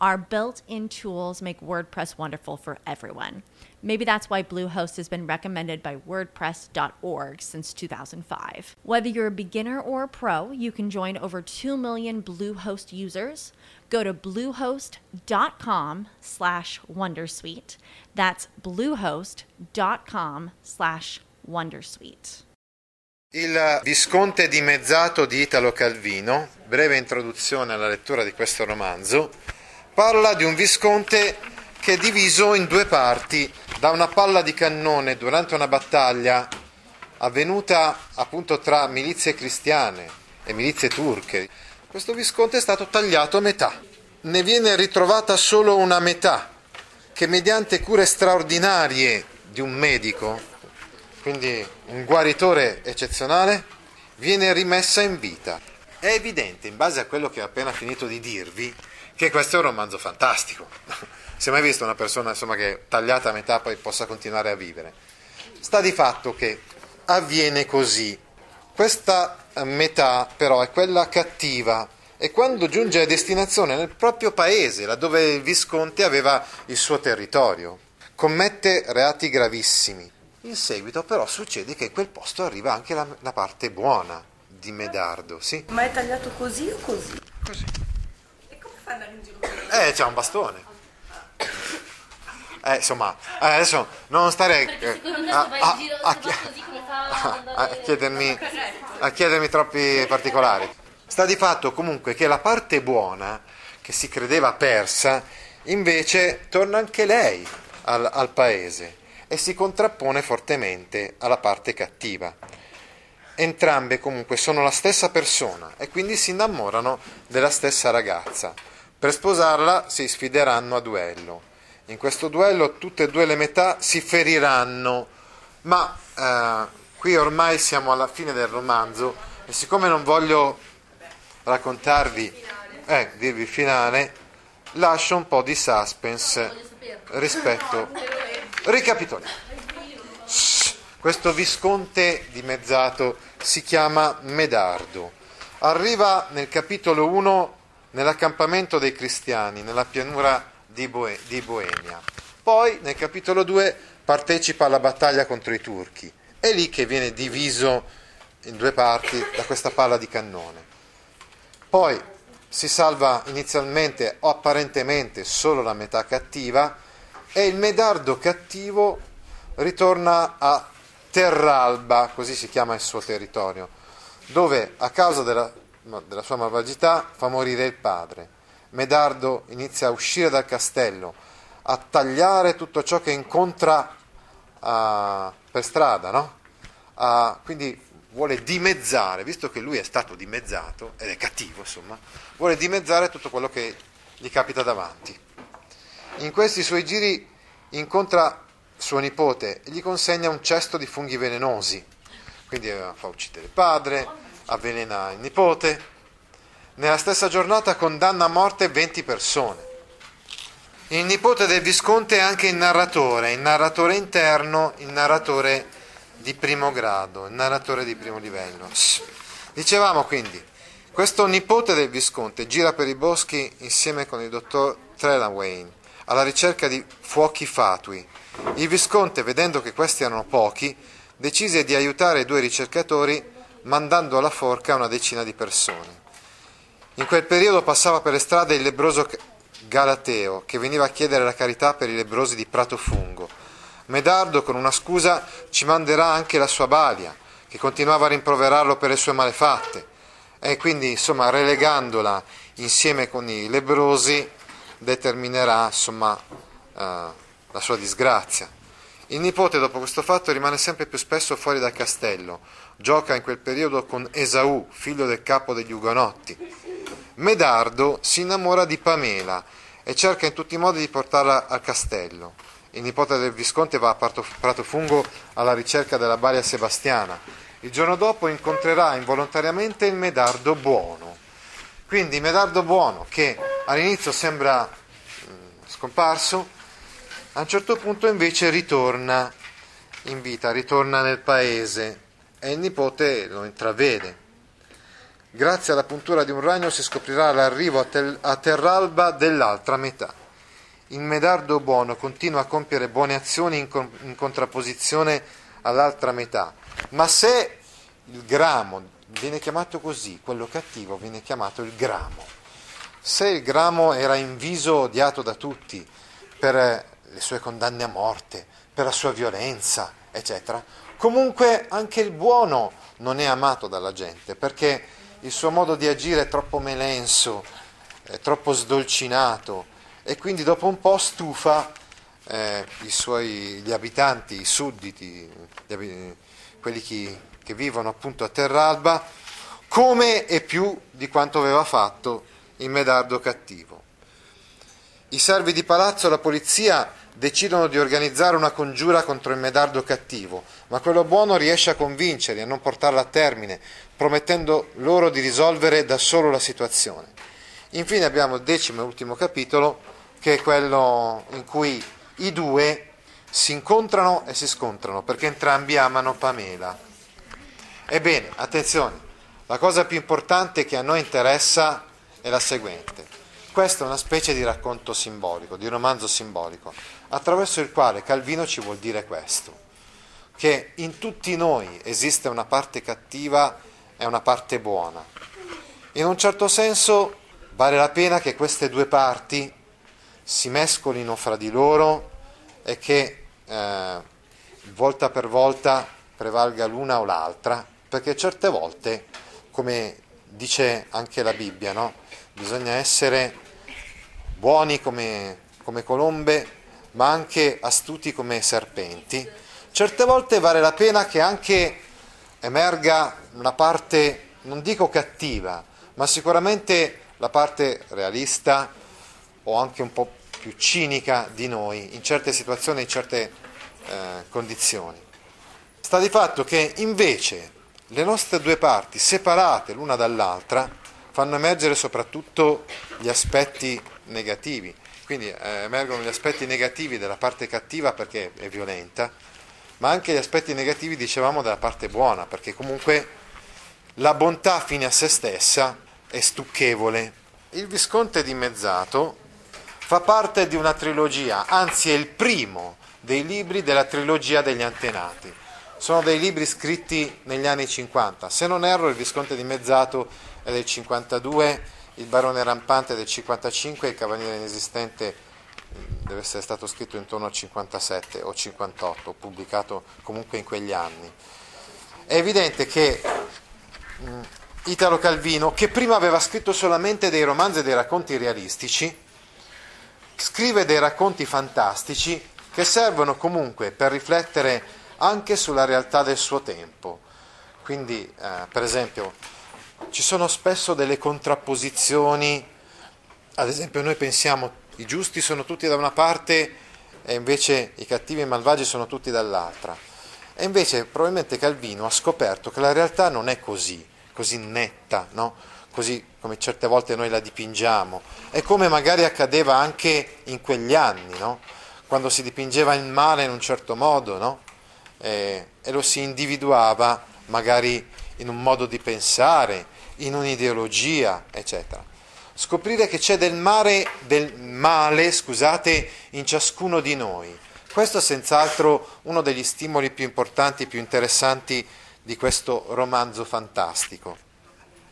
Our built in tools make WordPress wonderful for everyone. Maybe that's why Bluehost has been recommended by WordPress.org since 2005. Whether you're a beginner or a pro, you can join over 2 million Bluehost users. Go to bluehost.com slash Wondersuite. That's bluehost.com slash Wondersuite. Il Visconte dimezzato di Italo Calvino, breve introduzione alla lettura di questo romanzo, parla di un Visconte che è diviso in due parti da una palla di cannone durante una battaglia avvenuta appunto tra milizie cristiane e milizie turche. Questo Visconte è stato tagliato a metà. Ne viene ritrovata solo una metà, che mediante cure straordinarie di un medico, quindi un guaritore eccezionale, viene rimessa in vita. È evidente, in base a quello che ho appena finito di dirvi, che questo è un romanzo fantastico. Si è mai visto una persona insomma, che tagliata a metà poi possa continuare a vivere? Sta di fatto che avviene così. Questa metà però è quella cattiva e quando giunge a destinazione nel proprio paese, laddove il Visconte aveva il suo territorio, commette reati gravissimi. In seguito però succede che in quel posto arriva anche la, la parte buona di Medardo, sì? Ma è tagliato così o così? Così. E come fa ad andare in giro così? Eh, c'è un bastone. Eh, insomma, eh, adesso non stare me a, a- in giro a a- chiedermi, a chiedermi troppi particolari. Sta di fatto comunque che la parte buona, che si credeva persa, invece torna anche lei al, al paese e si contrappone fortemente alla parte cattiva. Entrambe comunque sono la stessa persona e quindi si innamorano della stessa ragazza. Per sposarla si sfideranno a duello. In questo duello tutte e due le metà si feriranno, ma eh, qui ormai siamo alla fine del romanzo e siccome non voglio raccontarvi, eh, dirvi il finale, lascio un po' di suspense rispetto. Ricapitoliamo. Questo visconte dimezzato si chiama Medardo. Arriva nel capitolo 1 nell'accampamento dei cristiani, nella pianura di, Boe- di Boemia. Poi nel capitolo 2 partecipa alla battaglia contro i turchi. È lì che viene diviso in due parti da questa palla di cannone. Poi si salva inizialmente o apparentemente solo la metà cattiva e il Medardo cattivo ritorna a Terralba, così si chiama il suo territorio, dove a causa della, della sua malvagità fa morire il padre. Medardo inizia a uscire dal castello, a tagliare tutto ciò che incontra ah, per strada, no? Ah, quindi vuole dimezzare, visto che lui è stato dimezzato, ed è cattivo insomma, vuole dimezzare tutto quello che gli capita davanti. In questi suoi giri incontra suo nipote gli consegna un cesto di funghi velenosi, quindi eh, fa uccidere il padre, avvelena il nipote. Nella stessa giornata condanna a morte 20 persone. Il nipote del Visconte è anche il narratore, il narratore interno, il narratore di primo grado, il narratore di primo livello. Dicevamo quindi, questo nipote del Visconte gira per i boschi insieme con il dottor Trelawney alla ricerca di fuochi fatui. Il Visconte, vedendo che questi erano pochi, decise di aiutare i due ricercatori mandando alla forca una decina di persone. In quel periodo passava per le strade il lebroso Galateo, che veniva a chiedere la carità per i lebrosi di Pratofungo. Medardo, con una scusa, ci manderà anche la sua balia, che continuava a rimproverarlo per le sue malefatte. E quindi, insomma, relegandola insieme con i lebrosi, determinerà, insomma, eh, la sua disgrazia. Il nipote dopo questo fatto rimane sempre più spesso fuori dal castello, gioca in quel periodo con Esaù, figlio del capo degli Ugonotti. Medardo si innamora di Pamela e cerca in tutti i modi di portarla al castello. Il nipote del Visconte va a Prato Fungo alla ricerca della Balia Sebastiana. Il giorno dopo incontrerà involontariamente il Medardo buono. Quindi Medardo buono che all'inizio sembra mm, scomparso, a un certo punto invece ritorna in vita, ritorna nel paese e il nipote lo intravede. Grazie alla puntura di un ragno si scoprirà l'arrivo a, tel- a Terralba dell'altra metà. Il Medardo buono continua a compiere buone azioni in, con- in contrapposizione all'altra metà, ma se il gramo viene chiamato così, quello cattivo viene chiamato il gramo. Se il gramo era inviso odiato da tutti per le sue condanne a morte, per la sua violenza, eccetera. Comunque anche il buono non è amato dalla gente perché il suo modo di agire è troppo melenso, è troppo sdolcinato e quindi dopo un po' stufa eh, suoi, gli abitanti, i sudditi, gli, quelli che, che vivono appunto a Terralba, come e più di quanto aveva fatto il Medardo cattivo. I servi di palazzo, la polizia decidono di organizzare una congiura contro il medardo cattivo, ma quello buono riesce a convincerli, a non portarla a termine, promettendo loro di risolvere da solo la situazione. Infine abbiamo il decimo e ultimo capitolo, che è quello in cui i due si incontrano e si scontrano, perché entrambi amano Pamela. Ebbene, attenzione, la cosa più importante che a noi interessa è la seguente. Questo è una specie di racconto simbolico, di romanzo simbolico attraverso il quale Calvino ci vuol dire questo, che in tutti noi esiste una parte cattiva e una parte buona. In un certo senso vale la pena che queste due parti si mescolino fra di loro e che eh, volta per volta prevalga l'una o l'altra, perché certe volte, come dice anche la Bibbia, no? bisogna essere buoni come, come colombe ma anche astuti come serpenti, certe volte vale la pena che anche emerga una parte, non dico cattiva, ma sicuramente la parte realista o anche un po' più cinica di noi in certe situazioni, in certe eh, condizioni. Sta di fatto che invece le nostre due parti, separate l'una dall'altra, fanno emergere soprattutto gli aspetti negativi, quindi eh, emergono gli aspetti negativi della parte cattiva perché è violenta, ma anche gli aspetti negativi, dicevamo, della parte buona, perché comunque la bontà fine a se stessa è stucchevole. Il Visconte dimezzato fa parte di una trilogia, anzi è il primo dei libri della trilogia degli antenati. Sono dei libri scritti negli anni 50. Se non erro, il Visconte dimezzato è del 52 il barone rampante del 55 e il cavaliere inesistente mm, deve essere stato scritto intorno al 57 o 58, pubblicato comunque in quegli anni. È evidente che mm, Italo Calvino, che prima aveva scritto solamente dei romanzi e dei racconti realistici, scrive dei racconti fantastici che servono comunque per riflettere anche sulla realtà del suo tempo. Quindi, eh, per esempio, ci sono spesso delle contrapposizioni, ad esempio noi pensiamo i giusti sono tutti da una parte e invece i cattivi e i malvagi sono tutti dall'altra. E invece probabilmente Calvino ha scoperto che la realtà non è così, così netta, no? Così come certe volte noi la dipingiamo, e come magari accadeva anche in quegli anni, no? quando si dipingeva il male in un certo modo no? e, e lo si individuava magari in un modo di pensare, in un'ideologia, eccetera. Scoprire che c'è del male, del male scusate, in ciascuno di noi. Questo è senz'altro uno degli stimoli più importanti, più interessanti di questo romanzo fantastico.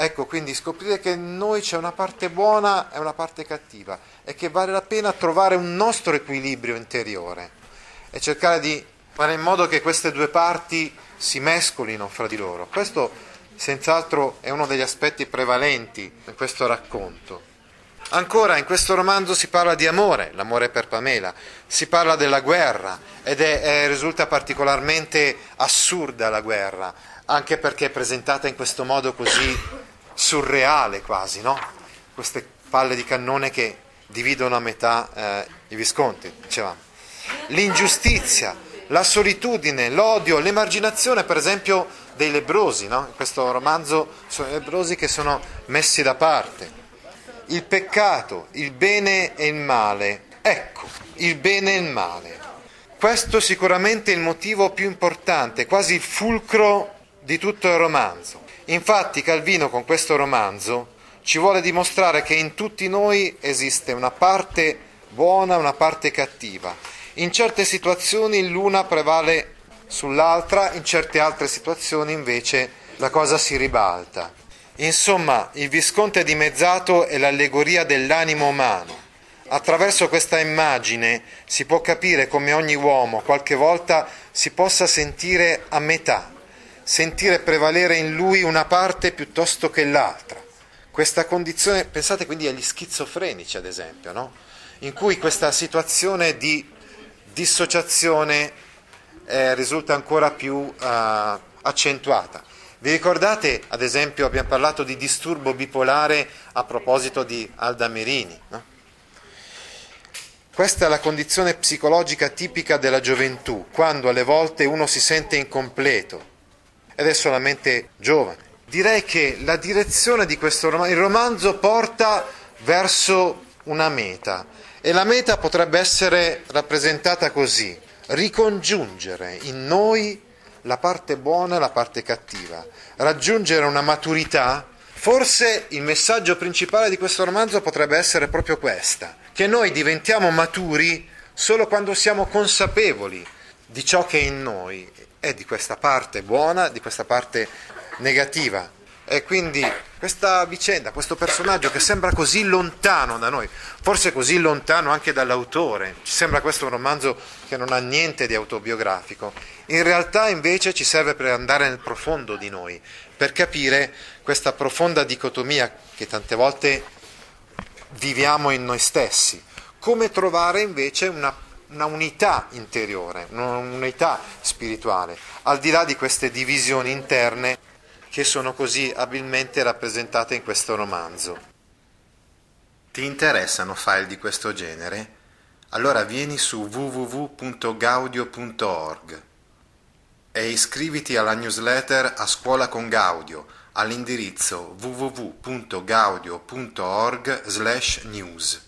Ecco, quindi scoprire che in noi c'è una parte buona e una parte cattiva e che vale la pena trovare un nostro equilibrio interiore e cercare di fare in modo che queste due parti si mescolino fra di loro. Questo senz'altro è uno degli aspetti prevalenti in questo racconto. Ancora in questo romanzo si parla di amore, l'amore per Pamela, si parla della guerra ed è, è, risulta particolarmente assurda la guerra, anche perché è presentata in questo modo così surreale quasi, no? Queste palle di cannone che dividono a metà eh, i Visconti, dicevamo. L'ingiustizia, la solitudine, l'odio, l'emarginazione, per esempio, dei lebrosi, no? In questo romanzo sono i lebrosi che sono messi da parte il peccato, il bene e il male. Ecco, il bene e il male. Questo sicuramente è il motivo più importante, quasi il fulcro di tutto il romanzo. Infatti Calvino con questo romanzo ci vuole dimostrare che in tutti noi esiste una parte buona e una parte cattiva. In certe situazioni l'una prevale sull'altra, in certe altre situazioni invece la cosa si ribalta. Insomma, il Visconte dimezzato è l'allegoria dell'animo umano. Attraverso questa immagine si può capire come ogni uomo qualche volta si possa sentire a metà, sentire prevalere in lui una parte piuttosto che l'altra. Questa condizione, pensate quindi agli schizofrenici ad esempio, no? in cui questa situazione di dissociazione eh, risulta ancora più uh, accentuata. Vi ricordate, ad esempio, abbiamo parlato di disturbo bipolare a proposito di Alda Merini? No? Questa è la condizione psicologica tipica della gioventù, quando alle volte uno si sente incompleto ed è solamente giovane. Direi che la direzione di questo romanzo, il romanzo porta verso una meta e la meta potrebbe essere rappresentata così, ricongiungere in noi la parte buona e la parte cattiva, raggiungere una maturità, forse il messaggio principale di questo romanzo potrebbe essere proprio questa, che noi diventiamo maturi solo quando siamo consapevoli di ciò che è in noi e di questa parte buona, di questa parte negativa. E quindi questa vicenda, questo personaggio che sembra così lontano da noi, forse così lontano anche dall'autore, ci sembra questo un romanzo che non ha niente di autobiografico, in realtà invece ci serve per andare nel profondo di noi, per capire questa profonda dicotomia che tante volte viviamo in noi stessi, come trovare invece una, una unità interiore, un'unità spirituale, al di là di queste divisioni interne che sono così abilmente rappresentate in questo romanzo. Ti interessano file di questo genere? Allora vieni su www.gaudio.org e iscriviti alla newsletter A Scuola con Gaudio all'indirizzo www.gaudio.org/news.